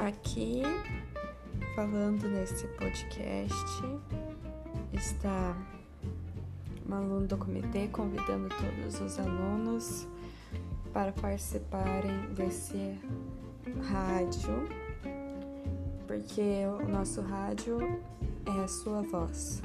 Aqui, falando nesse podcast, está um aluno do comitê convidando todos os alunos para participarem desse rádio, porque o nosso rádio é a sua voz.